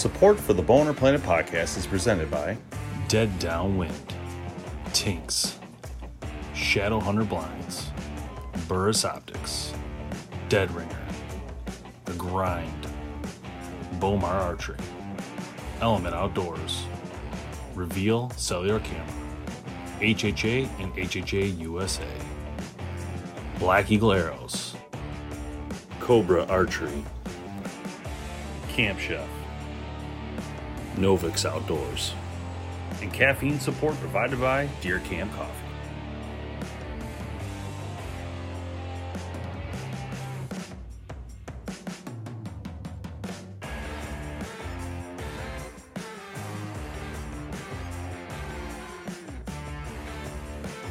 Support for the Boner Planet podcast is presented by Dead Downwind, Tinks, Shadowhunter Blinds, Burris Optics, Dead Ringer, The Grind, Bomar Archery, Element Outdoors, Reveal Cellular Camera, HHA and HHA USA, Black Eagle Arrows, Cobra Archery, Camp Chef, Novix Outdoors, and caffeine support provided by Deer Camp Coffee.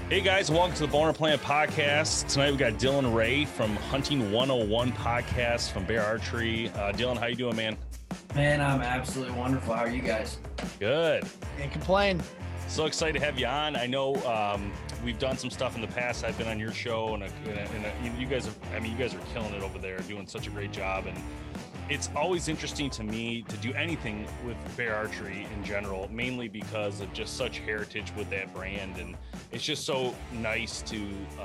Hey guys, welcome to the Boner Planet podcast. Tonight we got Dylan Ray from Hunting 101 podcast from Bear Archery. Uh, Dylan, how you doing, man? Man, I'm absolutely wonderful. How are you guys? Good. Can't complain. So excited to have you on. I know um, we've done some stuff in the past. I've been on your show, and, a, and, a, and a, you guys have. I mean, you guys are killing it over there, doing such a great job. And it's always interesting to me to do anything with bear archery in general, mainly because of just such heritage with that brand, and it's just so nice to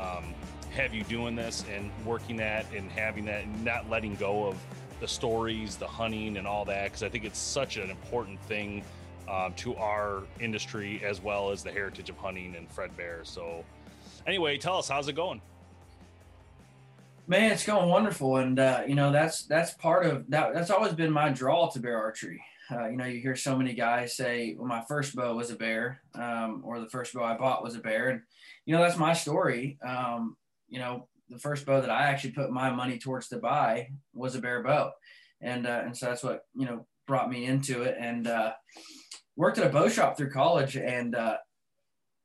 um, have you doing this and working that and having that, and not letting go of the stories, the hunting, and all that, because I think it's such an important thing um, to our industry as well as the heritage of hunting and Fred Bear. So, anyway, tell us how's it going? Man, it's going wonderful, and uh, you know that's that's part of that. That's always been my draw to bear archery. Uh, you know, you hear so many guys say, "Well, my first bow was a bear," um, or "The first bow I bought was a bear," and you know that's my story. Um, you know, the first bow that I actually put my money towards to buy was a bear bow, and uh, and so that's what you know brought me into it, and uh, worked at a bow shop through college, and uh,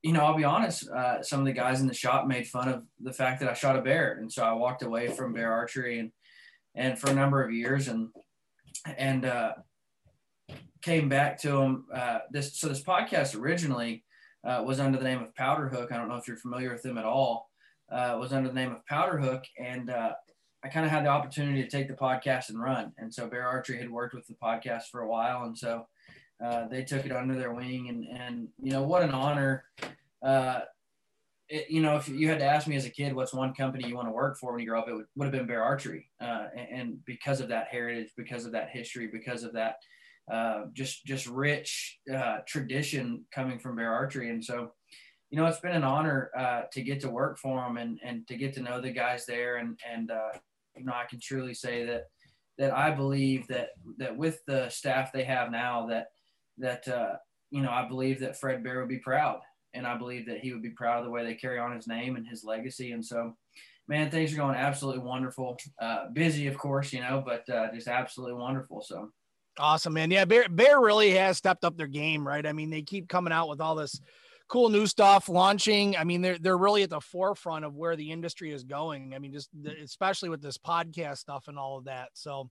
you know, I'll be honest, uh, some of the guys in the shop made fun of the fact that I shot a bear. And so I walked away from bear archery and, and for a number of years and, and, uh, came back to them. Uh, this, so this podcast originally, was under the name of Powder Hook. I don't know if you're familiar with them at all. Uh, was under the name of Powder Hook. And, uh, I kind of had the opportunity to take the podcast and run. And so Bear Archery had worked with the podcast for a while. And so, uh, they took it under their wing, and and you know what an honor. Uh, it, you know, if you had to ask me as a kid, what's one company you want to work for when you grow up, it would, would have been Bear Archery, uh, and, and, because of that heritage, because of that history, because of that uh, just just rich tradition coming from Bear Archery, and so you know it's been an honor uh, to get to work for them and and to get to know the guys there, and and you know I can truly say that that I believe that that with the staff they have now that that uh, you know I believe that Fred Bear would be proud, and I believe that he would be proud of the way they carry on his name and his legacy. And so, man, things are going absolutely wonderful. Uh, busy, of course, you know, but uh, just absolutely wonderful. So. Awesome, man. Yeah, Bear, Bear really has stepped up their game, right? I mean, they keep coming out with all this cool new stuff launching. I mean, they're they're really at the forefront of where the industry is going. I mean, just especially with this podcast stuff and all of that. So,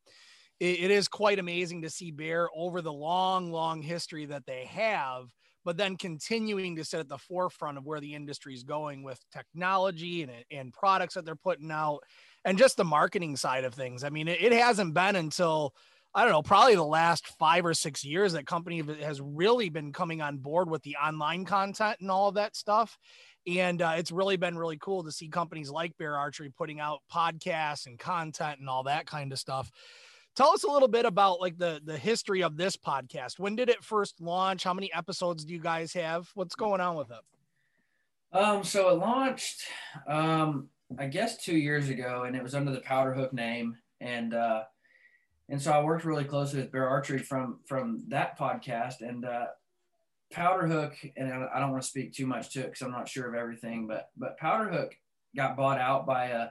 it, it is quite amazing to see Bear over the long, long history that they have, but then continuing to sit at the forefront of where the industry is going with technology and, and products that they're putting out and just the marketing side of things. I mean, it, it hasn't been until I don't know, probably the last five or six years that company has really been coming on board with the online content and all of that stuff. And uh, it's really been really cool to see companies like Bear Archery putting out podcasts and content and all that kind of stuff. Tell us a little bit about like the the history of this podcast. When did it first launch? How many episodes do you guys have? What's going on with it? Um, so it launched, um, I guess two years ago, and it was under the Powder Hook name, and uh, and so I worked really closely with Bear Archery from from that podcast, and uh, Powder Hook, and I don't want to speak too much to it because I'm not sure of everything, but but Powder Hook got bought out by a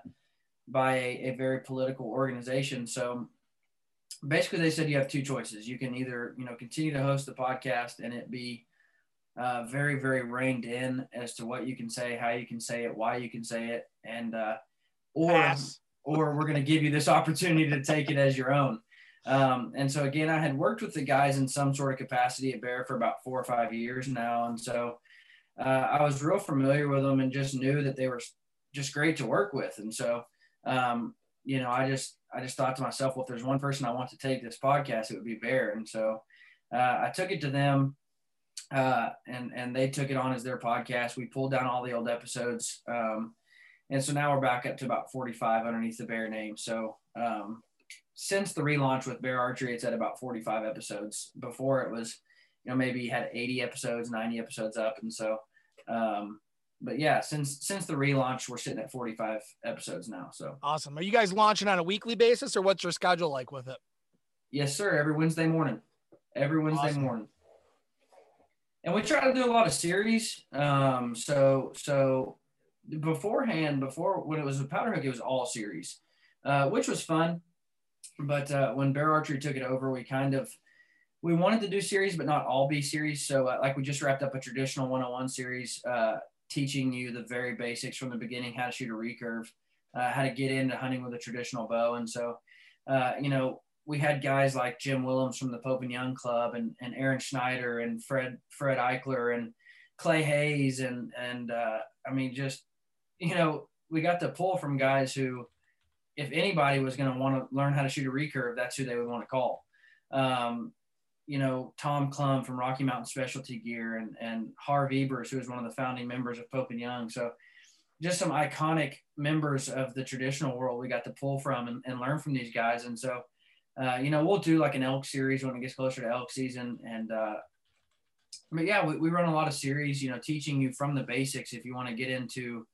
by a, a very political organization. So basically, they said you have two choices. You can either you know continue to host the podcast and it be uh, very very reined in as to what you can say, how you can say it, why you can say it, and uh, or Pass. or we're going to give you this opportunity to take it as your own. Um, and so again, I had worked with the guys in some sort of capacity at Bear for about four or five years now, and so uh, I was real familiar with them and just knew that they were just great to work with. And so, um, you know, I just I just thought to myself, well, if there's one person I want to take this podcast, it would be Bear. And so uh, I took it to them, uh, and and they took it on as their podcast. We pulled down all the old episodes, um, and so now we're back up to about 45 underneath the Bear name. So um, since the relaunch with Bear Archery, it's at about 45 episodes. Before it was, you know, maybe had 80 episodes, 90 episodes up. And so, um, but yeah, since since the relaunch, we're sitting at 45 episodes now. So awesome. Are you guys launching on a weekly basis or what's your schedule like with it? Yes, sir. Every Wednesday morning. Every Wednesday awesome. morning. And we try to do a lot of series. Um, so so beforehand, before when it was a Powder Hook, it was all series, uh, which was fun but uh, when Bear Archery took it over, we kind of we wanted to do series, but not all be series. So uh, like we just wrapped up a traditional 101 series, uh, teaching you the very basics from the beginning, how to shoot a recurve, uh, how to get into hunting with a traditional bow. And so, uh, you know, we had guys like Jim Willems from the Pope and Young Club and, and Aron Snyder and Fred, Fred Eichler and Clay Hayes. And, and uh, I mean, just, you know, we got to pull from guys who, if anybody was going to want to learn how to shoot a recurve, that's who they would want to call. Um, you know, Tom Clum from Rocky Mountain Specialty Gear and, and Harv Ebers, who was one of the founding members of Pope and Young. So just some iconic members of the traditional world we got to pull from and, and learn from these guys. And so, uh, you know, we'll do like an elk series when it gets closer to elk season. And, uh, but yeah, we, we run a lot of series, you know, teaching you from the basics if you want to get into,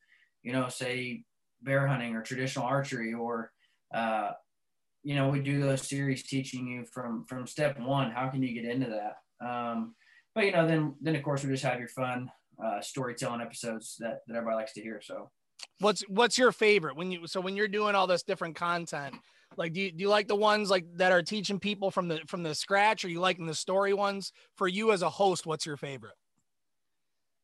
you know, say bear hunting or traditional archery or uh, you know we do those series teaching you from from step one how can you get into that? Um, but you know then then of course we just have your fun uh, storytelling episodes that, that everybody likes to hear so. What's what's your favorite? When you so when you're doing all this different content like do you, do you like the ones like that are teaching people from the from the scratch or you liking the story ones? For you as a host what's your favorite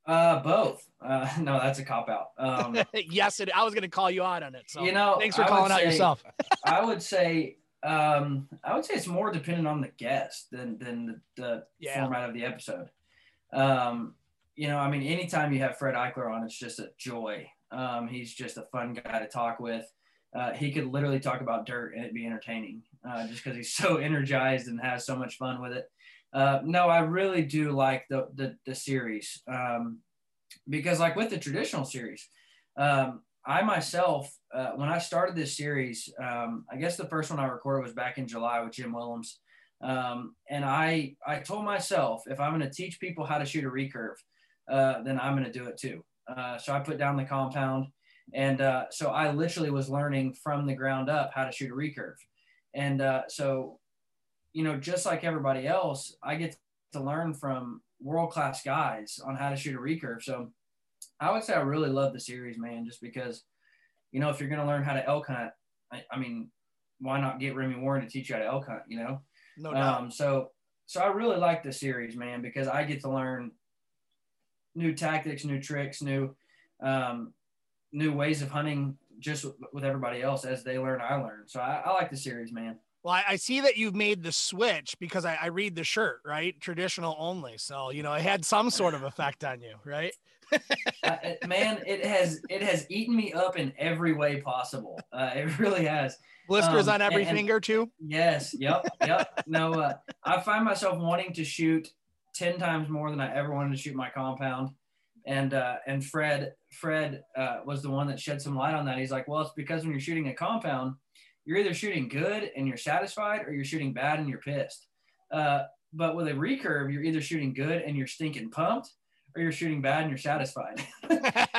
uh, both. Uh, no, that's a cop out. Um, yes, it, I was going to call you out on it. So you know, thanks for calling out yourself. I would say, um, I would say it's more dependent on the guest than than the, the yeah. format of the episode. Um, you know, I mean, anytime you have Fred Eichler on, it's just a joy. Um, he's just a fun guy to talk with. Uh, he could literally talk about dirt and it'd be entertaining, uh, just because he's so energized and has so much fun with it. Uh, no, I really do like the the, the series um, because, like with the traditional series, um, I myself, uh, when I started this series, um, I guess the first one I recorded was back in July with Jim Willems, um, and I I told myself if I'm going to teach people how to shoot a recurve, uh, then I'm going to do it too. Uh, so I put down the compound, and uh, so I literally was learning from the ground up how to shoot a recurve, and so you know, just like everybody else, I get to learn from world class guys on how to shoot a recurve. So I would say I really love the series, man, just because, you know, if you're going to learn how to elk hunt, I, I, mean, why not get Remy Warren to teach you how to elk hunt, you know? No doubt. Um, so, so I really like the series, man, because I get to learn new tactics, new tricks, new, um, new ways of hunting just with everybody else as they learn, I learn. So I, I like the series, man. Well, I, I, see that you've made the switch because I, I, read the shirt, right? Traditional only. So, you know, it had some sort of effect on you, right? uh, man, it has it has eaten me up in every way possible. Uh, it really has. Blisters um, on every and, finger too. Yes. Yep. Yep. no, uh, I find myself wanting to shoot ten times more than I ever wanted to shoot my compound. And uh, and Fred Fred uh, was the one that shed some light on that. He's like, well, it's because when you're shooting a compound, you're either shooting good and you're satisfied, or you're shooting bad and you're pissed. Uh, but with a recurve, you're either shooting good and you're stinking pumped, or you're shooting bad and you're satisfied.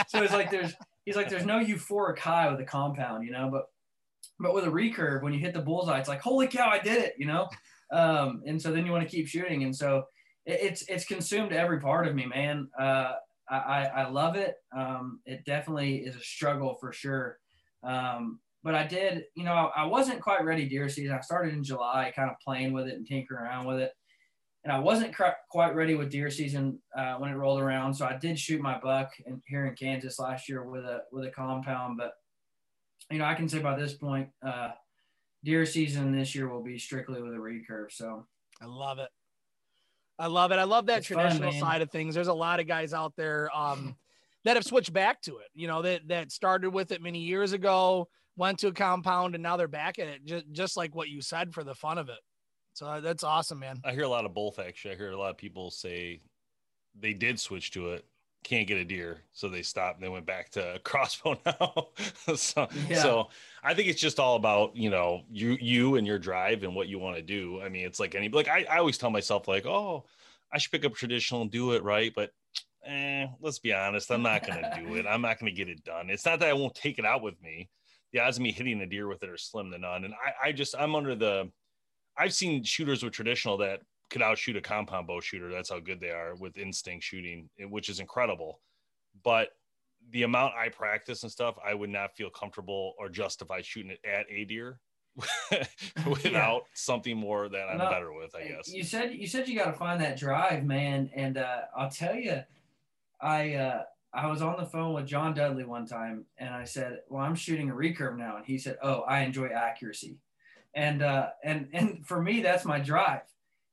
so it's like there's he's like there's no euphoric high with a compound, you know, but but with a recurve, when you hit the bullseye, it's like holy cow, I did it, you know. Um, and so then you want to keep shooting, and so it, it's it's consumed every part of me, man. Uh, I, I love it. Um, it definitely is a struggle for sure. Um, but I did, you know, I wasn't quite ready deer season. I started in July, kind of playing with it and tinkering around with it and I wasn't quite ready with deer season uh, when it rolled around. So I did shoot my buck in, here in Kansas last year with a with a compound. But you know, I can say by this point, uh, deer season this year will be strictly with a recurve. So I love it. I love it. I love that it's traditional fun, side of things. There's a lot of guys out there um, that have switched back to it. You know, that that started with it many years ago, went to a compound, and now they're back at it. Just just like what you said for the fun of it. So that's awesome, man. I hear a lot of both actually. I hear a lot of people say they did switch to it, can't get a deer, so they stopped and they went back to crossbow now. so, yeah. so I think it's just all about you know you you and your drive and what you want to do. I mean, it's like any like I, I always tell myself like, oh, I should pick up traditional and do it right, but eh, let's be honest, I'm not gonna do it. I'm not gonna get it done. It's not that I won't take it out with me. The odds of me hitting a deer with it are slim to none. And I, I just I'm under the I've seen shooters with traditional that could outshoot a compound bow shooter. That's how good they are with instinct shooting, which is incredible. But the amount I practice and stuff, I would not feel comfortable or justified shooting it at a deer without yeah. something more that I'm well, better with, I guess. You said you said you got to find that drive, man. And uh, I'll tell you, I uh, I was on the phone with John Dudley one time, and I said, "Well, I'm shooting a recurve now," and he said, "Oh, I enjoy accuracy." and uh, and and for me, that's my drive.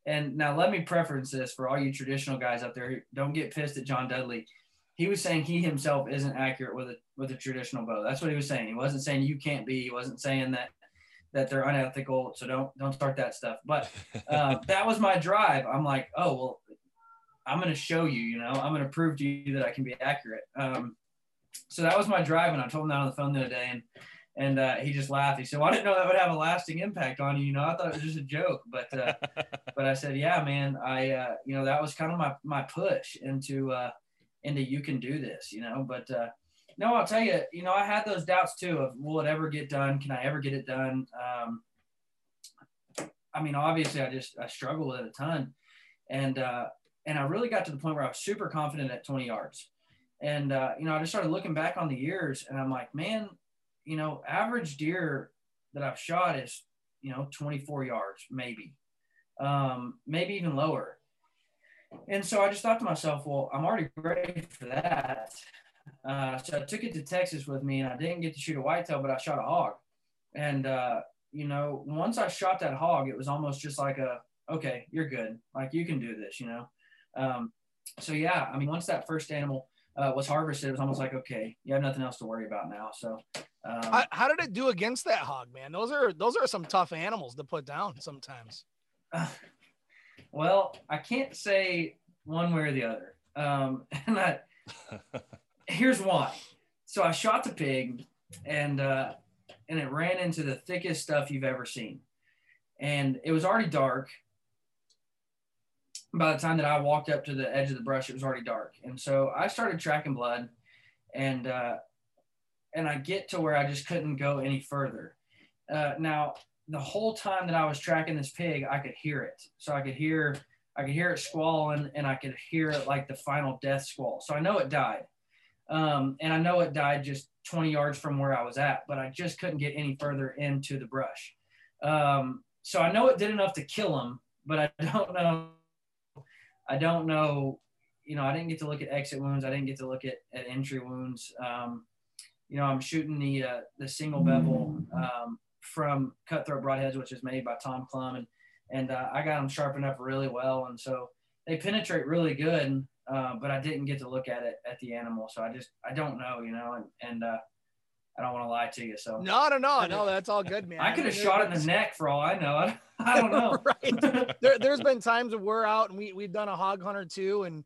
And now let me preference this for all you traditional guys out there. Don't get pissed at John Dudley. He was saying he himself isn't accurate with a with a traditional bow. That's what he was saying. He wasn't saying you can't be. He wasn't saying that that they're unethical. So don't don't start that stuff. But uh, that was my drive. I'm like, oh well, I'm going to show you. You know, I'm going to prove to you that I can be accurate. Um, so that was my drive, and I told him that on the phone the other day, and and uh, he just laughed. He said, well, "I didn't know that would have a lasting impact on you. You know, I thought it was just a joke." But uh, but I said, "Yeah, man. I uh, you know that was kind of my my push into uh, into you can do this. You know, but uh, no, I'll tell you. You know, I had those doubts too of will it ever get done? Can I ever get it done? Um, I mean, obviously, I just I struggle with it a ton, and uh, and I really got to the point where I was super confident at 20 yards. And uh, you know, I just started looking back on the years, and I'm like, man, you know, average deer that I've shot is, you know, 24 yards, maybe, um, maybe even lower. And so I just thought to myself, well, I'm already ready for that. Uh, so I took it to Texas with me and I didn't get to shoot a whitetail, but I shot a hog. And, uh, you know, once I shot that hog, it was almost just like a, okay, you're good. Like you can do this, you know? Um, so yeah, I mean, once that first animal uh, was harvested, it was almost like, okay, you have nothing else to worry about now. So um, how, how, did it do against that hog, man? Those are those are some tough animals to put down sometimes. Uh, well, I can't say one way or the other. Um, and I, here's why. So I shot the pig, and uh, and it ran into the thickest stuff you've ever seen, and it was already dark. By the time that I walked up to the edge of the brush, it was already dark, and so I started tracking blood, and uh, and I get to where I just couldn't go any further. Uh, now, the whole time that I was tracking this pig, I could hear it. So I could hear, I could hear it squalling, and I could hear it like the final death squall. So I know it died, um, and I know it died just 20 yards from where I was at, but I just couldn't get any further into the brush. Um, so I know it did enough to kill him, but I don't know. I don't know. You know, I didn't get to look at exit wounds. I didn't get to look at, at entry wounds. Um, you know, I'm shooting the uh, the single bevel um, from Cutthroat Broadheads, which is made by Tom Clum, and and uh, I got them sharpened up really well, and so they penetrate really good. Uh, but I didn't get to look at it at the animal, so I just I don't know, you know, and and uh, I don't want to lie to you. So no, no, no, no, that's all good, man. I could have shot it in the neck for all I know. I, I don't know. right. There, there's been times that we're out and we we've done a hog hunter too, and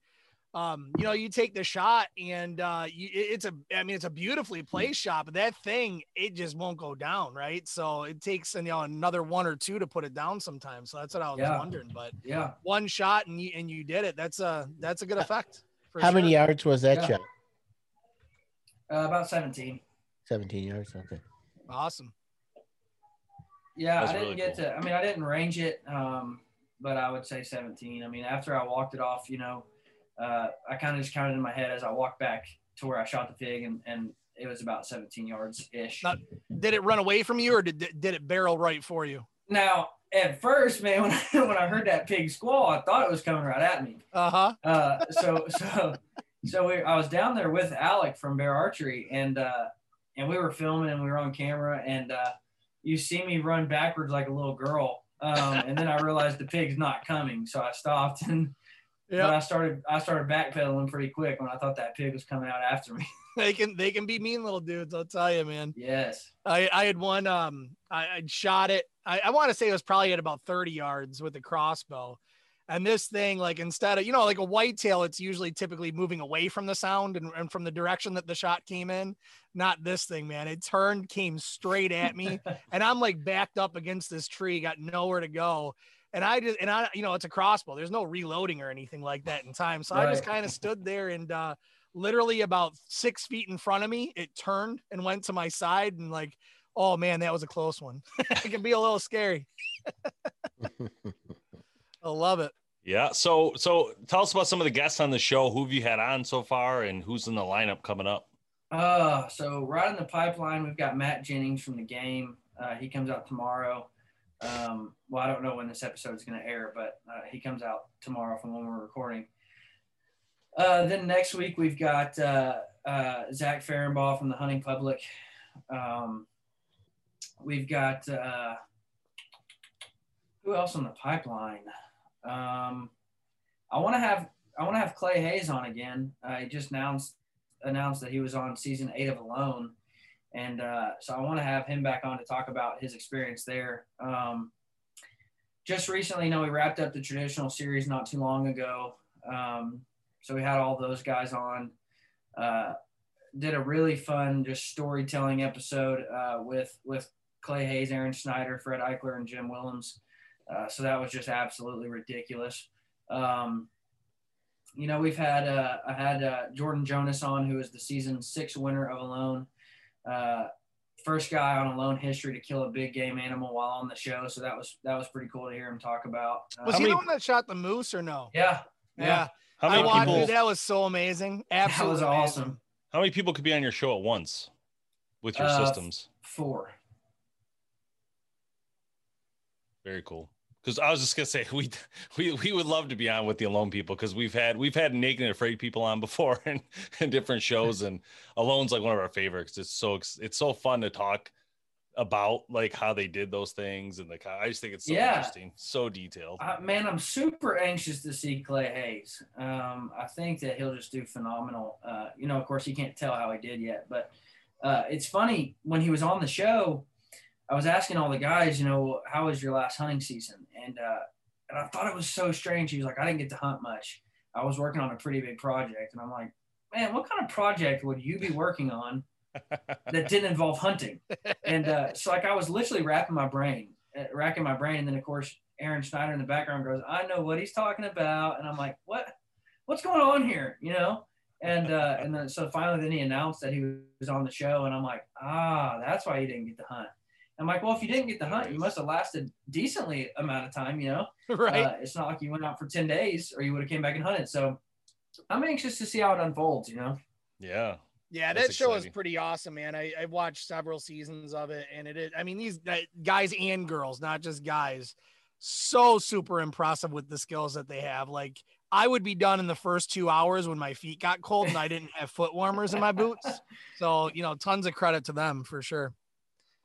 um, you know, you take the shot and uh, you, it's a, I mean, it's a beautifully placed shot, but that thing, it just won't go down, right? So it takes, you know, another one or two to put it down sometimes. So that's what I was yeah. wondering. But yeah, one shot and you and you did it. That's a that's a good effect. How sure. many yards was that yeah. shot? Uh, about seventeen. 17 yards. Okay. Awesome. Yeah, That's I didn't really get cool. to. I mean, I didn't range it, um, but I would say 17. I mean, after I walked it off, you know, uh, I kind of just counted in my head as I walked back to where I shot the pig, and and it was about 17 yards ish. Did it run away from you, or did did it barrel right for you? Now, at first, man, when I, when I heard that pig squall, I thought it was coming right at me. Uh-huh. Uh So so so we, I was down there with Alec from Bear Archery, and uh, and we were filming and we were on camera and uh, you see me run backwards like a little girl. Um, and then I realized the pig's not coming, so I stopped and yep. but I started I started backpedaling pretty quick when I thought that pig was coming out after me. they can they can be mean little dudes, I'll tell you, man. Yes. I, I had one um I, I shot it. I, I want to say it was probably at about 30 yards with the crossbow. And this thing, like instead of, you know, like a whitetail, it's usually typically moving away from the sound and, and from the direction that the shot came in. Not this thing, man. It turned, came straight at me. and I'm like backed up against this tree, got nowhere to go. And I just, and I, you know, it's a crossbow. There's no reloading or anything like that in time. So right. I just kind of stood there and, uh, literally about six feet in front of me, it turned and went to my side and like, oh man, that was a close one. it can be a little scary. I love it. Yeah. So so tell us about some of the guests on the show. Who have you had on so far, and who's in the lineup coming up? Uh, so right in the pipeline, we've got Matt Jennings from the game. Uh, he comes out tomorrow. Um, well, I don't know when this episode is going to air, but uh, he comes out tomorrow from when we're recording. Uh, then next week we've got uh, uh, Zach Ferenbaugh from the Hunting Public. Um, we've got uh, who else on the pipeline? Um, I want to have I want to have Clay Hayes on again. Uh, he just announced announced that he was on season eight of Alone, and uh, so I want to have him back on to talk about his experience there. Um, just recently, you know, we wrapped up the traditional series not too long ago, um, so we had all those guys on. Uh, did a really fun just storytelling episode uh, with with Clay Hayes, Aron Snyder, Fred Eichler, and Jim Willems. Uh, so that was just absolutely ridiculous. Um, you know, we've had uh, I had uh, Jordan Jonas on, who is the season six winner of Alone. Uh, first guy on Alone history to kill a big game animal while on the show. So that was that was pretty cool to hear him talk about. Uh, was he many, the one that shot the moose or no? Yeah, yeah. yeah. How many I watched people, that was so amazing. Absolutely, that was awesome. How many people could be on your show at once with your uh, systems? Four. Very cool because I was just gonna say we we we would love to be on with the alone people because we've had we've had naked and afraid people on before and in different shows and alone's like one of our favorites. It's so it's so fun to talk about like how they did those things and like I just think it's so yeah. interesting, so detailed. Uh, man, I'm super anxious to see Clay Hayes. Um, I think that he'll just do phenomenal. Uh, you know, of course, he can't tell how he did yet, but uh, it's funny when he was on the show I was asking all the guys, you know, how was your last hunting season? And uh, and I thought it was so strange. He was like, I didn't get to hunt much. I was working on a pretty big project, and I'm like, man, what kind of project would you be working on that didn't involve hunting? And uh, so like I was literally wrapping my brain, uh, racking my brain, and then of course Aron Snyder in the background goes, I know what he's talking about, and I'm like, what? What's going on here? You know? And uh, and then so finally, then he announced that he was on the show, and I'm like, ah, that's why he didn't get to hunt. I'm like, well, if you didn't get the hunt, you must have lasted decently amount of time, you know? Right. Uh, it's not like you went out for 10 days or you would have came back and hunted. So I'm anxious to see how it unfolds, you know? Yeah. Yeah, that show exciting. is pretty awesome, man. I, I watched several seasons of it, and it is. I mean, these uh, guys and girls, not just guys, so super impressive with the skills that they have. Like, I would be done in the first two hours when my feet got cold and I didn't have foot warmers in my boots. So, you know, tons of credit to them for sure.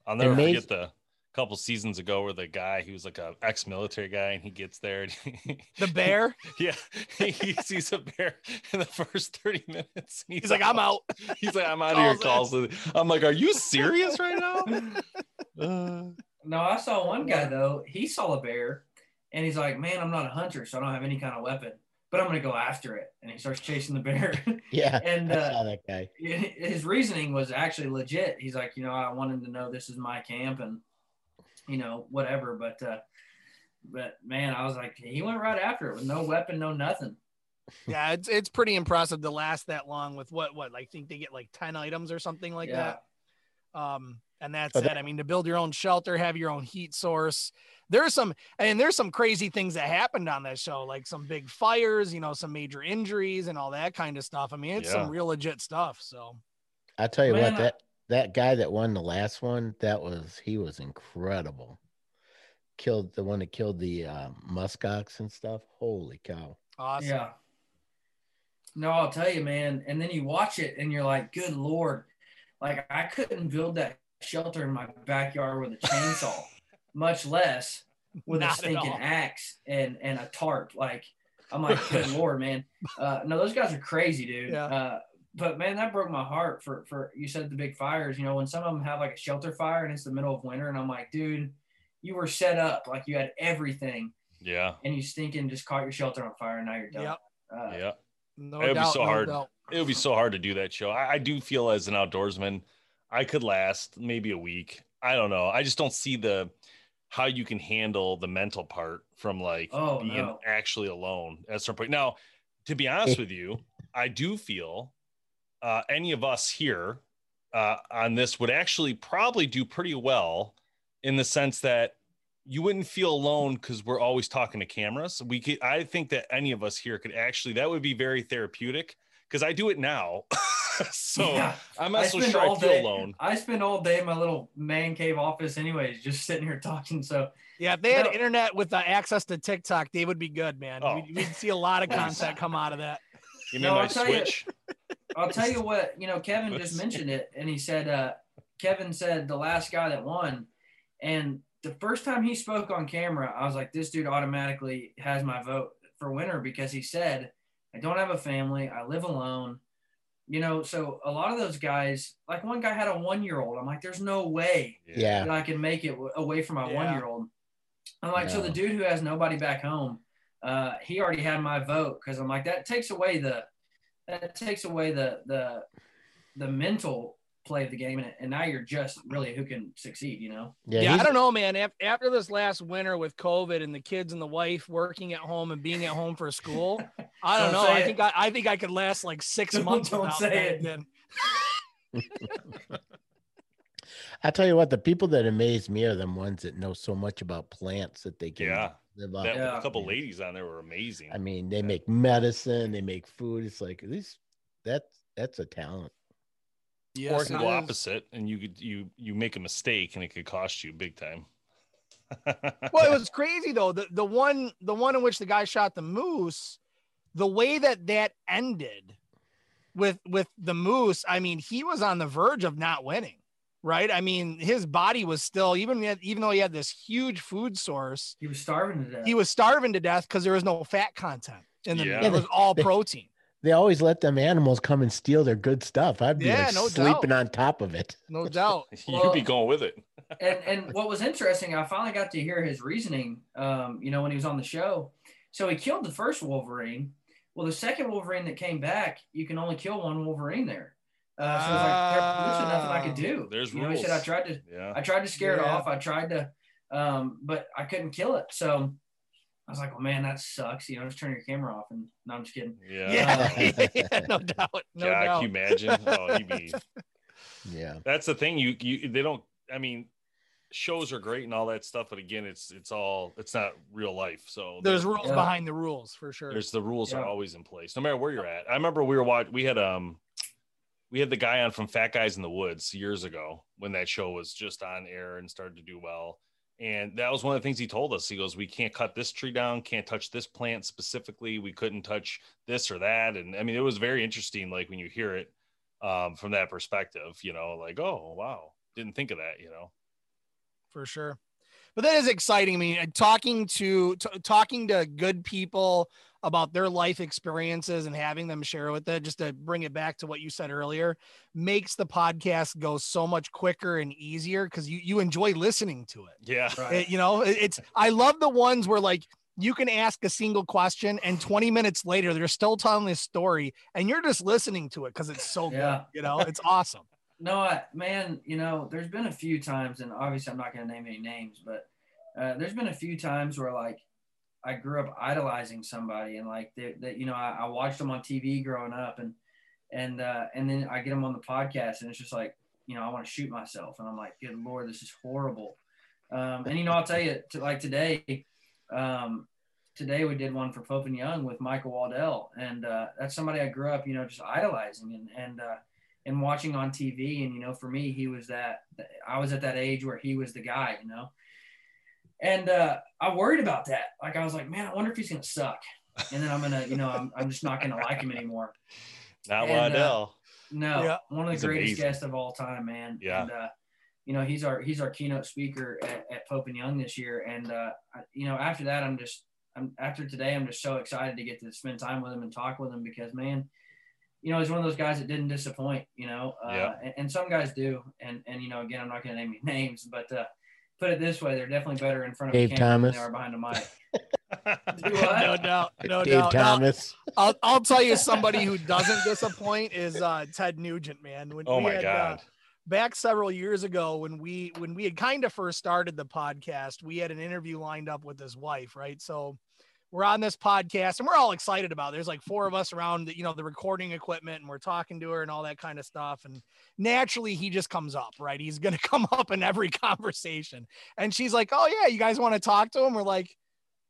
I'll never forget the couple seasons ago where the guy he was like a ex-military guy and he gets there and he, The bear. yeah he sees a bear in the first 30 minutes and He's like, I'm out. he's like i'm out of here Calls calls it. i'm like are you serious right now Uh, No, I saw one guy though. He saw a bear, and he's like, "Man, I'm not a hunter, so I don't have any kind of weapon, but I'm gonna go after it." And he starts chasing the bear. Yeah, and I uh, saw that guy. his reasoning was actually legit. He's like, you know, I wanted to know this is my camp, and you know, whatever. But, uh, but man, I was like, he went right after it with no weapon, no nothing. Yeah, it's it's pretty impressive to last that long with what what I think they get like ten items or something like yeah. that. Um, and that's Oh, it. I mean, to build your own shelter, have your own heat source. There's some, and there's some crazy things that happened on that show, like some big fires, you know, some major injuries and all that kind of stuff. I mean, it's Yeah. some real legit stuff. So I'll tell you Man, what I- that that guy that won the last one, that was he was incredible. Killed the one that killed the uh, muskox and stuff. Holy cow! awesome. Yeah. No, I'll tell you, man. And then you watch it and you're like, good Lord. Like, I couldn't build that shelter in my backyard with a chainsaw, much less with Not a stinking axe and, and a tarp. Like, I'm like, good Lord, man. Uh, no, those guys are crazy, dude. Yeah. Uh, but man, that broke my heart for, for, you said the big fires, you know, when some of them have like a shelter fire and it's the middle of winter. And I'm like, dude, you were set up. Like, you had everything yeah and you stinking just caught your shelter on fire and now you're done. Yep. Uh, yeah No It would be so no hard. doubt. it would be so hard to do that show. I, I do feel as an outdoorsman, I could last maybe a week. I don't know. I just don't see the how you can handle the mental part from like Oh, being no. actually alone at some point. Now, to be honest with you, I do feel uh, any of us here uh, on this would actually probably do pretty well in the sense that you wouldn't feel alone because we're always talking to cameras. We could, I think that any of us here could actually, that would be very therapeutic because I do it now. so Yeah. I'm not I so spend sure I all feel day- alone. I spend all day in my little man cave office, anyways, just sitting here talking. So Yeah, if they had No. internet with the access to TikTok, they would be good, man. Oh. We'd, we'd see a lot of content come out of that. Give me No, my I'll tell you- switch. I'll tell you what, you know, Kevin just mentioned it, and he said, uh, Kevin said the last guy that won, and the first time he spoke on camera, I was like, this dude automatically has my vote for winner because he said, I don't have a family, I live alone. You know, so a lot of those guys, like one guy had a one year old. I'm like, there's no way Yeah, that I can make it w- away from my Yeah. one year old. I'm like, so the dude who has nobody back home, uh, he already had my vote because I'm like, that takes away the that takes away the the the mental play of the game, and, and now you're just really who can succeed. You know? yeah. Yeah, I don't know, man. After this last winter with COVID and the kids and the wife working at home and being at home for school, I don't, Don't know. I think I, I think I could last like 6 Don't- months don't without say it. again. I tell you what, the people that amaze me are the ones that know so much about plants that they can Yeah. live off. That Yeah. a couple ladies on there were amazing. I mean, they make medicine, they make food. It's like at least that's that's a talent. Or Yes, it can go is. opposite, and you could you you make a mistake, and it could cost you big time. well, it was crazy though. The the one the one in which the guy shot the moose, the way that that ended with with the moose, I mean, he was on the verge of not winning, right? I mean, his body was still even even though he had this huge food source, He was starving to death. he was starving to death because there was no fat content in the Yeah. meat. It was all protein. They always let them animals come and steal their good stuff. I'd be Yeah, like no sleeping doubt. on top of it. No doubt. You'd be going with it. and and what was interesting, I finally got to hear his reasoning. Um, you know, when he was on the show. So he killed the first Wolverine. Well, the second Wolverine that came back, you can only kill one Wolverine there. Uh, so it was like there's nothing I could do. There's you know, he said I tried to Yeah. I tried to scare it off. I tried to, um, but I couldn't kill it. So I was like, well, man, that sucks. You know, just turn your camera off. And no, I'm just kidding. Yeah. Yeah, yeah, no doubt. No God, doubt. can you imagine? Oh, he'd be. Yeah. That's the thing. You you they don't. I mean, shows are great and all that stuff, but again, it's it's all it's not real life. So There's rules Yeah. behind the rules for sure. There's the rules are always in place, no matter where you're at. I remember we were watching. We had um, we had the guy on from Fat Guys in the Woods years ago when that show was just on air and started to do well. And that was one of the things he told us. He goes, "We can't cut this tree down, can't touch this plant specifically. We couldn't touch this or that." And I mean, it was very interesting. Like when you hear it um, from that perspective, you know, like, "Oh, wow, didn't think of that," you know. for sure. but that is exciting. I mean, talking to t- talking to good people about their life experiences and having them share with it, just to bring it back to what you said earlier, makes the podcast go so much quicker and easier because you you enjoy listening to it. Yeah, Right. It- you know, it- it's I love the ones where like you can ask a single question and 20 minutes later they're still telling this story and you're just listening to it because it's so Yeah. good. You know, it's awesome. No, I, man, you know, there's been a few times, and obviously I'm not going to name any names, but uh, there's been a few times where like I grew up idolizing somebody, and like that, you know, I, I watched them on TV growing up, and and uh, and then I get them on the podcast, and it's just like, you know, I want to shoot myself, and I'm like, good lord, this is horrible. Um, and you know, I'll tell you, to, like today, um, today we did one for Pope and Young with Michael Waddell, and uh, that's somebody I grew up, you know, just idolizing, and and uh, and watching on TV. And, you know, for me, he was that, I was at that age where he was the guy, you know? And uh, I worried about that. Like, I was like, man, I wonder if he's going to suck. And then I'm going to, you know, I'm, I'm just not going to like him anymore. not And, uh, Waddell. No, Yeah. one of the He's greatest amazing. guests of all time, man. Yeah. And, uh, you know, he's our, he's our keynote speaker at, at Pope and Young this year. And, uh, you know, after that, I'm just, I'm after today, I'm just so excited to get to spend time with him and talk with him because, man, you know, he's one of those guys that didn't disappoint, you know, uh, Yeah. and, and some guys do. And, and, you know, again, I'm not going to name any names, but, uh, put it this way, they're definitely better in front of Dave a camera Thomas. than they are behind a mic. Do no doubt. No Dave doubt. Now, Thomas. I'll, I'll tell you somebody who doesn't disappoint is uh, Ted Nugent, man. When oh my had, god. Uh, back several years ago when we when we had kind of first started the podcast, we had an interview lined up with his wife, right? So we're on this podcast and we're all excited about it. There's like four of us around, the, you know, the recording equipment and we're talking to her and all that kind of stuff. And naturally he just comes up, right? He's going to come up in every conversation. And she's like, "Oh yeah, you guys want to talk to him?" We're like,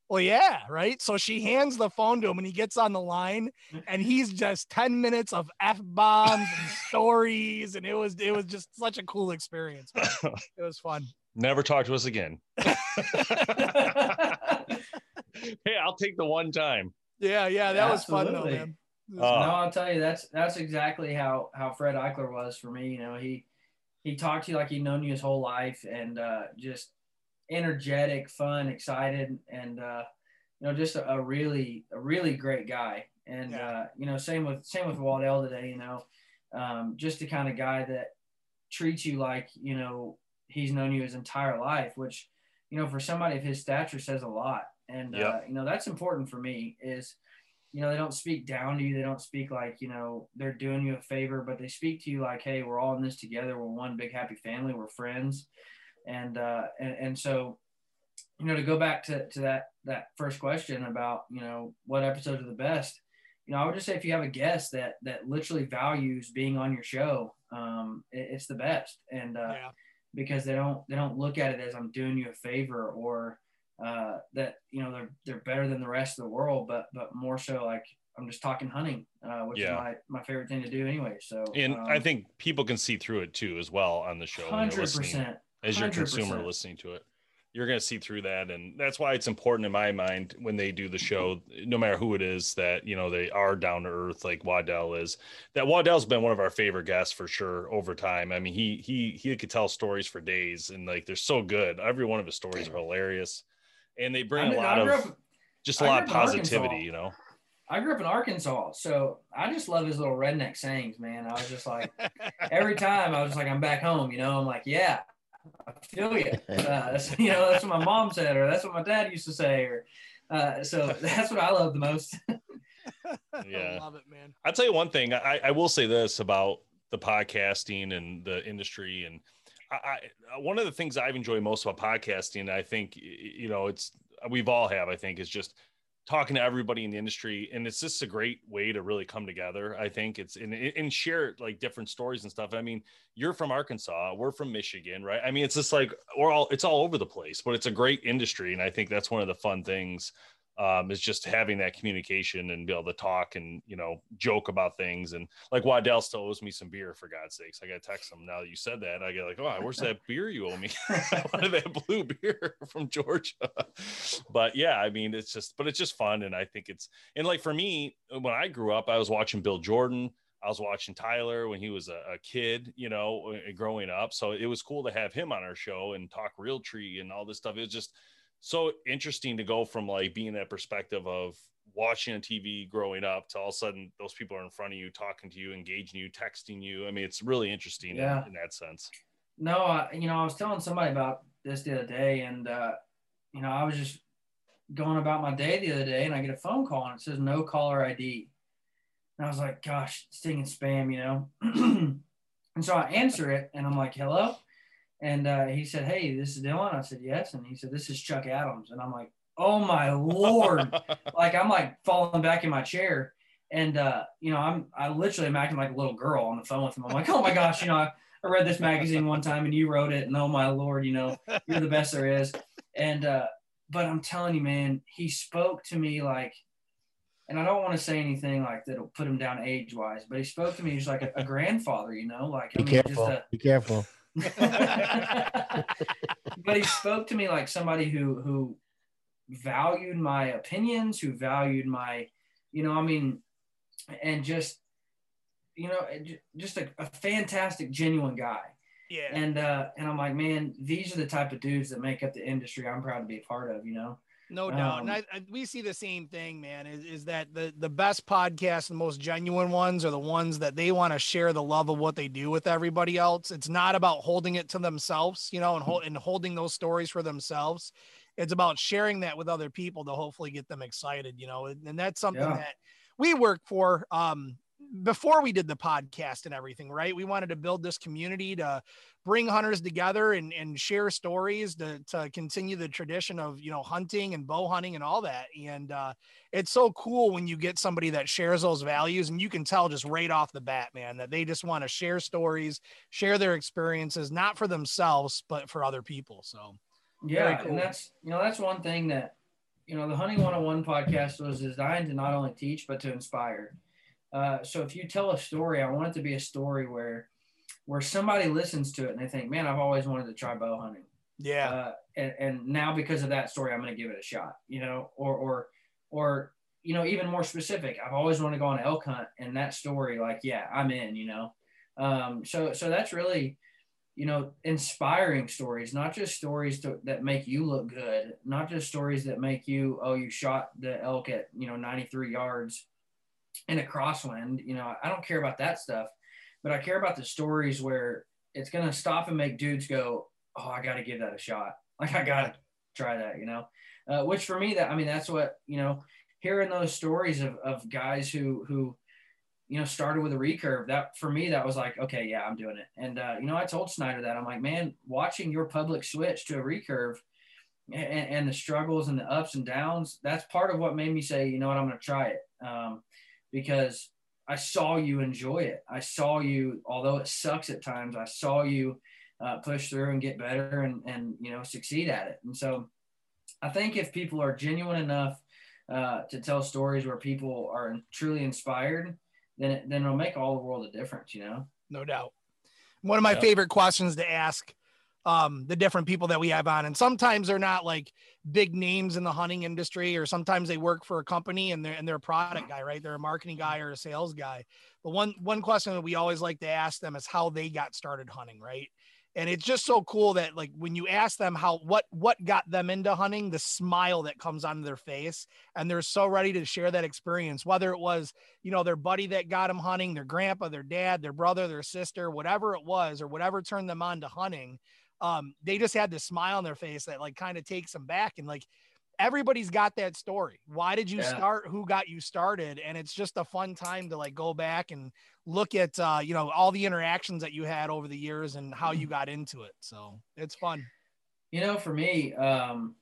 well, yeah, right. So she hands the phone to him and he gets on the line and he's just 10 minutes of F bombs and stories. And it was it was just such a cool experience. It was fun. Never talk to us again. hey, I'll take the one time. Yeah, yeah, that was fun though, man. Uh, no, I'll tell you that's that's exactly how how Fred Eichler was for me. You know, he he talked to you like he'd known you his whole life, and uh, just energetic, fun, excited, and uh, you know, just a, a really a really great guy. And Yeah. uh, you know, same with same with Waddell today. You know, um, just the kind of guy that treats you like you know he's known you his entire life, which you know for somebody of his stature says a lot. And uh, you know that's important for me is you know, they don't speak down to you. They don't speak like, you know, they're doing you a favor, but they speak to you like, hey, we're all in this together. We're one big happy family. We're friends. And uh and, and so, you know, to go back to, to that that first question about, you know, what episodes are the best, you know, I would just say if you have a guest that that literally values being on your show, um, it, it's the best. And uh yeah. because they don't they don't look at it as I'm doing you a favor or uh, that you know they're they're better than the rest of the world, but but more so like I'm just talking hunting, uh, which Yeah. is my my favorite thing to do anyway. So And um, I think people can see through it too as well on the show hundred percent as your consumer 100%. listening to it. You're going to see through that. And that's why it's important in my mind when they do the show, no matter who it is, that, you know, they are down to earth like Waddell is. That Waddell's been one of our favorite guests for sure over time. I mean, he, he, he could tell stories for days and like they're so good. Every one of his stories are hilarious. And they bring I a mean, lot of up- just a lot of up in Arkansas. positivity, you know? I grew up in Arkansas, so I just love his little redneck sayings, man. I was just like, every time I was just like, I'm back home, you know. I'm like, yeah, I feel you. Uh, that's, you know, that's what my mom said, or that's what my dad used to say, or uh, so that's what I love the most. Yeah. I love it, man. I'll tell you one thing. I, I will say this about the podcasting and the industry, and I, I uh, one of the things I've enjoyed most about podcasting, I think you know, it's uh, we've all have, I think, is just talking to everybody in the industry, and it's just a great way to really come together. I think it's and and share like different stories and stuff. I mean, you're from Arkansas, we're from Michigan, right? I mean, it's just like we're all it's all over the place, but it's a great industry, and I think that's one of the fun things um, is just having that communication and be able to talk and you know joke about things and like Waddell still owes me some beer for God's sakes. I got to text him now that you said that. I get like, oh, where's that beer you owe me? I wanted that blue beer from Georgia. but yeah, I mean, it's just, but it's just fun, and I think it's and like for me, when I grew up, I was watching Bill Jordan. I was watching Tyler when he was a, a, kid, you know, uh, growing up. So it was cool to have him on our show and talk Realtree and all this stuff. It was just so interesting to go from like being that perspective of watching on TV growing up to all of a sudden those people are in front of you, talking to you, engaging you, texting you. I mean, it's really interesting yeah. in, in, that sense. No, I, you know, I was telling somebody about this the other day, and uh, you know, I was just going about my day the other day, and I get a phone call and it says no caller ID, and I was like, gosh, stinging spam, you know. and so I answer it, and I'm like, hello. And uh, he said, Hey, this is Dylan. I said, Yes. And he said, This is Chuck Adams. And I'm like, oh my lord. Like i'm like falling back in my chair. And uh you know i'm i literally am acting like a little girl on the phone with him. I'm like oh my gosh you know I, I read this magazine one time and you wrote it. And oh my lord you know you're the best there is. And uh but i'm telling you man he spoke to me like and i don't want to say anything like that'll put him down age wise but he spoke to me just like a, a grandfather you know? Like be I mean, careful. a, be careful but he spoke to me like somebody who who valued my opinions, who valued my, you know, I mean, and just, you know, just a, a fantastic, genuine guy. Yeah. And uh, and I'm like, man, these are the type of dudes that make up the industry I'm proud to be a part of. You know. No doubt, um, and I, I, we see the same thing, man. Is, is that the the best podcasts, the most genuine ones, are the ones that they want to share the love of what they do with everybody else. It's not about holding it to themselves, you know, and, hold, and holding those stories for themselves it's about sharing that with other people to hopefully get them excited, you know, and, and that's something yeah. that we work for. Um, before we did the podcast and everything, right? We wanted to build this community to bring hunters together and, and share stories to, to continue the tradition of, you know, hunting and bow hunting and all that. And uh, it's so cool when you get somebody that shares those values and you can tell just right off the bat, man, that they just want to share stories, share their experiences, not for themselves, but for other people. So yeah, cool. and that's you know that's one thing that you know the Hunting 101 podcast was designed to not only teach but to inspire. Uh, so if you tell a story, I want it to be a story where where somebody listens to it and they think, "Man, I've always wanted to try bow hunting." Yeah. Uh, and, and now because of that story, I'm going to give it a shot. You know, or or or you know, even more specific, I've always wanted to go on an elk hunt, and that story, like, yeah, I'm in. You know, um, so so that's really you know, inspiring stories, not just stories to, that make you look good, not just stories that make you, oh, you shot the elk at, you know, 93 yards in a crosswind. You know, I don't care about that stuff, but I care about the stories where it's going to stop and make dudes go, oh, I got to give that a shot. Like, I got to try that, you know, uh, which for me, that, I mean, that's what, you know, hearing those stories of, of guys who, who, you know, started with a recurve. That for me, that was like, okay, yeah, I'm doing it. And uh, you know, I told Snyder that I'm like, man, watching your public switch to a recurve and, and, the struggles and the ups and downs, that's part of what made me say, you know what, I'm going to try it um, because I saw you enjoy it. I saw you, although it sucks at times, I saw you uh, push through and get better and and you know succeed at it. And so, I think if people are genuine enough uh, to tell stories where people are truly inspired then it, then it'll make all the world a difference, you know. No doubt. One of my yep. favorite questions to ask um, the different people that we have on, and sometimes they're not like big names in the hunting industry, or sometimes they work for a company and they're and they're a product guy, right? They're a marketing guy or a sales guy. But one one question that we always like to ask them is how they got started hunting, right? and it's just so cool that like when you ask them how what what got them into hunting the smile that comes on their face and they're so ready to share that experience whether it was you know their buddy that got them hunting their grandpa their dad their brother their sister whatever it was or whatever turned them on to hunting um they just had this smile on their face that like kind of takes them back and like everybody's got that story. Why did you yeah. start? Who got you started? And it's just a fun time to like go back and look at uh, you know all the interactions that you had over the years and how you got into it. So it's fun. You know, for me, um,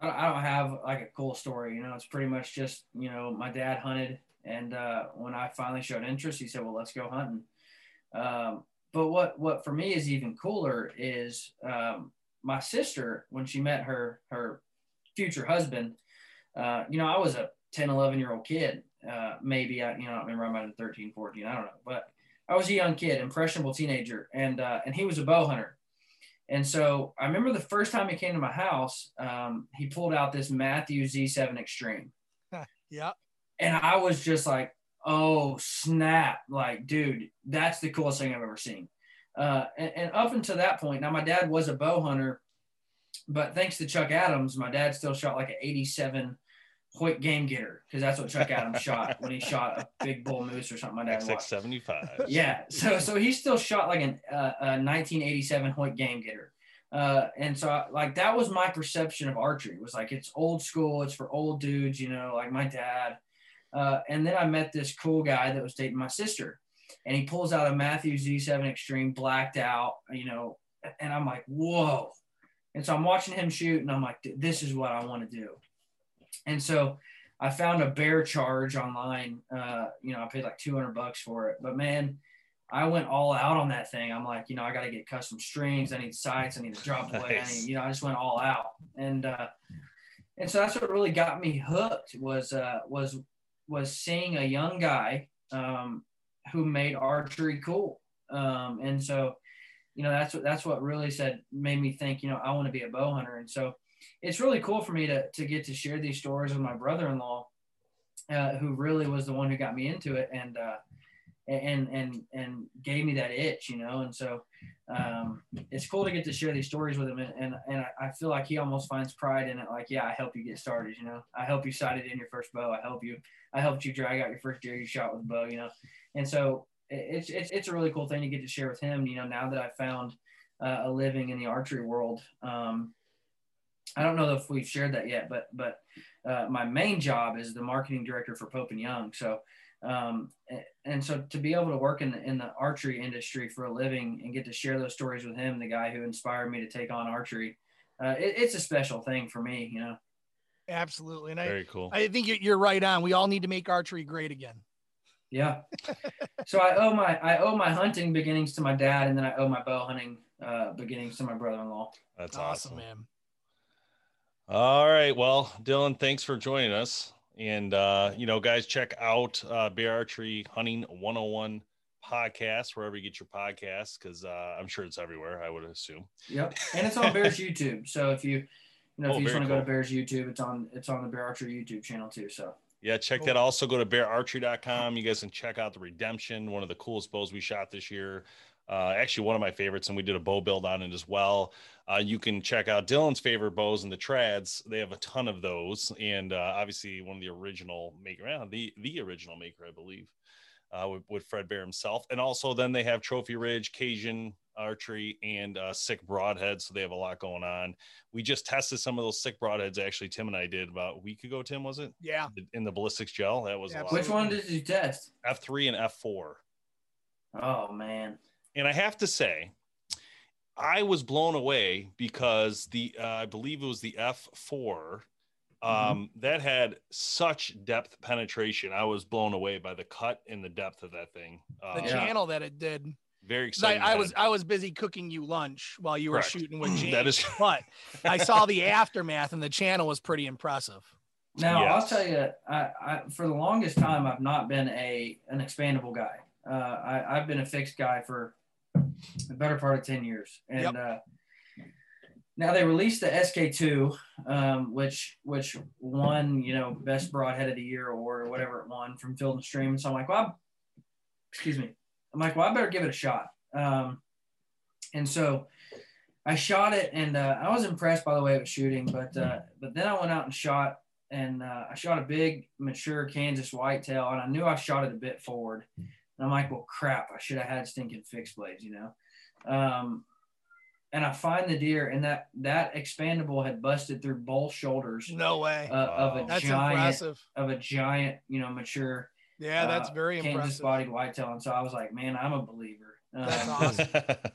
I don't have like a cool story. You know, it's pretty much just you know my dad hunted, and uh, when I finally showed interest, he said, "Well, let's go hunting." Um, but what what for me is even cooler is um, my sister when she met her her future husband uh, you know i was a 10 11 year old kid uh, maybe i you know i remember i might have 13 14 i don't know but i was a young kid impressionable teenager and uh, and he was a bow hunter. And so i remember the first time he came to my house um, he pulled out this Mathews z7 extreme. Yeah and i was just like oh snap! Like, dude, that's the coolest thing I've ever seen. Uh, and, and up until that point, now my dad was a bow hunter, but thanks to Chuck Adams, my dad still shot like an 87 Hoyt Gamegetter because that's what Chuck Adams shot when he shot a big bull moose or something. My dad watched. 75 Yeah, so so he still shot like an, uh, a 1987 Hoyt Gamegetter. Uh, and so I, like that was my perception of archery it was like it's old school it's for old dudes you know like my dad uh, and then i met this cool guy that was dating my sister and he pulls out a matthew z7 extreme blacked out you know and i'm like whoa and so i'm watching him shoot and i'm like this is what i want to do and so i found a bear charge online uh, you know i paid like 200 bucks for it but man I went all out on that thing. I'm like, you know, I got to get custom strings. I need sights. I need to drop away. Nice. I need, you know, I just went all out. And, uh, and so that's what really got me hooked was, uh, was, was seeing a young guy, um, who made archery cool. Um, and so, you know, that's what, that's what really said, made me think, you know, I want to be a bow hunter. And so it's really cool for me to, to get to share these stories with my brother-in-law, uh, who really was the one who got me into it. And, uh, and and and gave me that itch, you know. And so um, it's cool to get to share these stories with him, and and, and I feel like he almost finds pride in it. Like, yeah, I help you get started, you know. I help you sight it in your first bow. I help you. I helped you drag out your first deer you shot with a bow, you know. And so it's it's it's a really cool thing to get to share with him. You know, now that I've found uh, a living in the archery world. Um, I don't know if we've shared that yet, but but uh, my main job is the marketing director for Pope and Young. So um, and so to be able to work in the, in the archery industry for a living and get to share those stories with him, the guy who inspired me to take on archery, uh, it, it's a special thing for me, you know. Absolutely, and very I, cool. I think you're right on. We all need to make archery great again. Yeah. so I owe my I owe my hunting beginnings to my dad, and then I owe my bow hunting uh, beginnings to my brother-in-law. That's awesome, awesome, man. All right. Well, Dylan, thanks for joining us. And, uh, you know, guys, check out uh, Bear Archery Hunting 101 podcast, wherever you get your podcasts, because uh, I'm sure it's everywhere, I would assume. Yep. And it's on Bears YouTube. So if you, you know, if Oh, you just want to go to. Bears YouTube, it's on, it's on the Bear Archery YouTube channel too. So Yeah, check that. Also, go to beararchery.com. You guys can check out the Redemption, one of the coolest bows we shot this year. Uh, actually, one of my favorites, and we did a bow build on it as well. Uh, you can check out Dylan's favorite bows and the Trads. They have a ton of those, and uh, obviously one of the original maker, yeah, the the original maker, I believe, uh, with, with Fred Bear himself. And also, then they have Trophy Ridge, Cajun Archery, and uh, SIK Broadhead. So they have a lot going on. We just tested some of those SIK Broadheads. Actually, Tim and I did about a week ago. Tim was it? Yeah. in the ballistics gel. That was a lot. which one did you test? F3 and F4. Oh man. And I have to say, I was blown away because the uh, I believe it was the F4 um, that had such depth penetration. I was blown away by the cut and the depth of that thing. The Uh, Yeah. channel that it did. Very 'Cause I, exciting. I to was. I was busy cooking you lunch while you were Correct. shooting with James. That is- but I saw the aftermath and the channel was pretty impressive. Now Yes. I'll tell you, I, I for the longest time I've not been a an expandable guy. Uh, I, I've been a fixed guy for the better part of ten years, and Yep. uh, now they released the SK2, um, which which won you know best broadhead of the year award or whatever it won from Field and Stream. And so I'm like, well, I'm- excuse me, I'm like, well, I better give it a shot. Um, and so I shot it, and uh, I was impressed by the way it was shooting. But uh, but then I went out and shot, and uh, I shot a big mature Kansas whitetail, and I knew I shot it a bit forward. And I'm like, well, crap, I should have had stinking fixed blades, you know. Um, and I find the deer, and that that expandable had busted through both shoulders No way. uh, of a That's giant impressive. of a giant, you know, mature Yeah, that's uh, very Kansas impressive. bodied whitetail. And so I was like, man, I'm a believer. That's Um, awesome.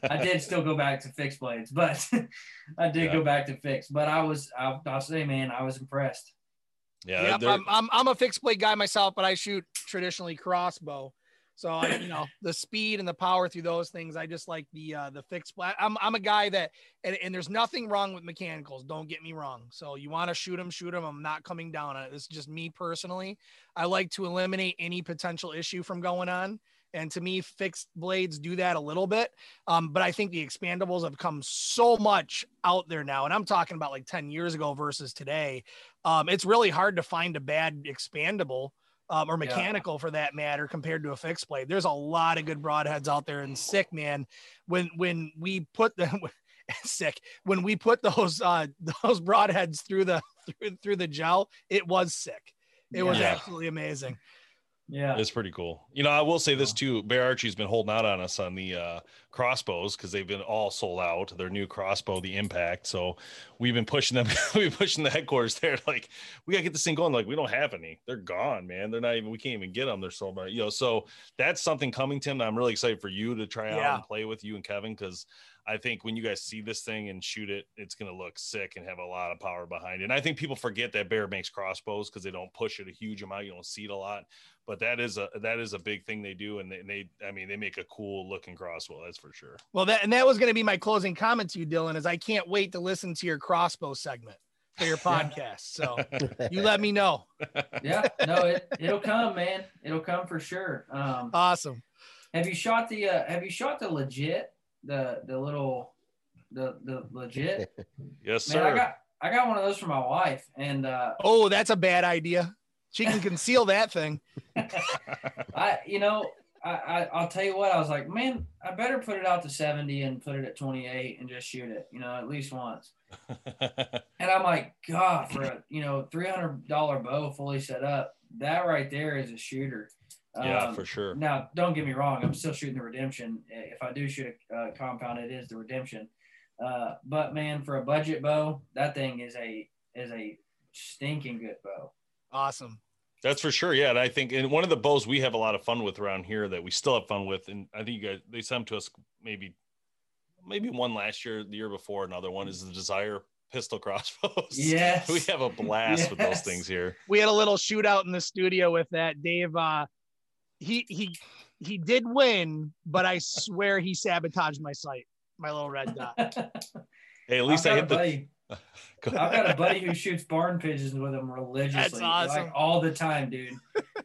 I did still go back to fixed blades, but I did Yeah. go back to fixed. But I was, I'll, I'll say, man, I was impressed. yeah, Yep, I'm, I'm I'm a fixed blade guy myself, but I shoot traditionally crossbow. So I, you know the speed and the power through those things. I just like the uh, the fixed. I'm I'm a guy that and, and there's nothing wrong with mechanicals. Don't get me wrong. So you want to shoot them, shoot them. I'm not coming down on it. Is just me personally. I like to eliminate any potential issue from going on. And to me, fixed blades do that a little bit. Um, but I think the expandables have come so much out there now. And I'm talking about like 10 years ago versus today. Um, it's really hard to find a bad expandable um, or mechanical yeah. for that matter, compared to a fixed blade. There's a lot of good broadheads out there and sick, man. When when we put the sick when we put those uh those broadheads through the through, through the gel, it was sick. It yeah. was absolutely amazing. Yeah, it's pretty cool. You know, I will say this too. Bear Archery's been holding out on us on the uh, crossbows because they've been all sold out. Their new crossbow, the Impact. So we've been pushing them. we've been pushing the headquarters there. Like we gotta get this thing going. Like we don't have any. They're gone, man. They're not even. We can't even get them. They're sold out. You know, so that's something coming, Tim. I'm really excited for you to try out and play with you and Kevin because I think when you guys see this thing and shoot it, it's going to look sick and have a lot of power behind it. And I think people forget that Bear makes crossbows because they don't push it a huge amount. You don't see it a lot, but that is a that is a big thing they do. And they, and they I mean, they make a cool looking crossbow. That's for sure. Well, that and that was going to be my closing comment to you, Dylan. Is I can't wait to listen to your crossbow segment for your podcast. So you let me know. Yeah, no, it it'll come, man. It'll come for sure. Um, awesome. Have you shot the uh, Have you shot the legit the the little the the legit. yes, Man, sir. I got I got one of those for my wife, and uh, oh, that's a bad idea. She can conceal that thing. I, you know, I, I will tell you what. I was like, man, I better put it out to seventy and put it at twenty eight and just shoot it. You know, at least once. and I'm like, God, for a you know three hundred dollar bow fully set up, that right there is a shooter. Yeah, um, for sure. Now, don't get me wrong. I'm still shooting the redemption. If I do shoot a uh, compound, it is the redemption. Uh, but man, for a budget bow, that thing is a is a stinking good bow. Awesome. That's for sure. Yeah, and I think and one of the bows we have a lot of fun with around here that we still have fun with, and I think you guys they sent them to us maybe maybe one last year, the year before, another one is the Desire pistol crossbows. Yes, we have a blast yes. with those things here. We had a little shootout in the studio with that. Dave uh, he he he did win, but I swear he sabotaged my sight, my little red dot. hey, at least I hit the. I've got a buddy who shoots barn pigeons with him religiously, That's awesome. like all the time, dude.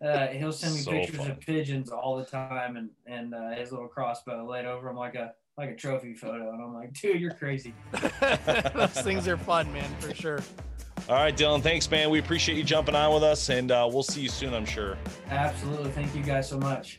Uh, he'll send me so pictures fun. of pigeons all the time, and and uh, his little crossbow laid over him like a like a trophy photo, and I'm like, dude, you're crazy. Those things are fun, man, for sure. All right, Dylan. Thanks, man. We appreciate you jumping on with us, and uh, we'll see you soon, I'm sure. Absolutely. Thank you guys so much.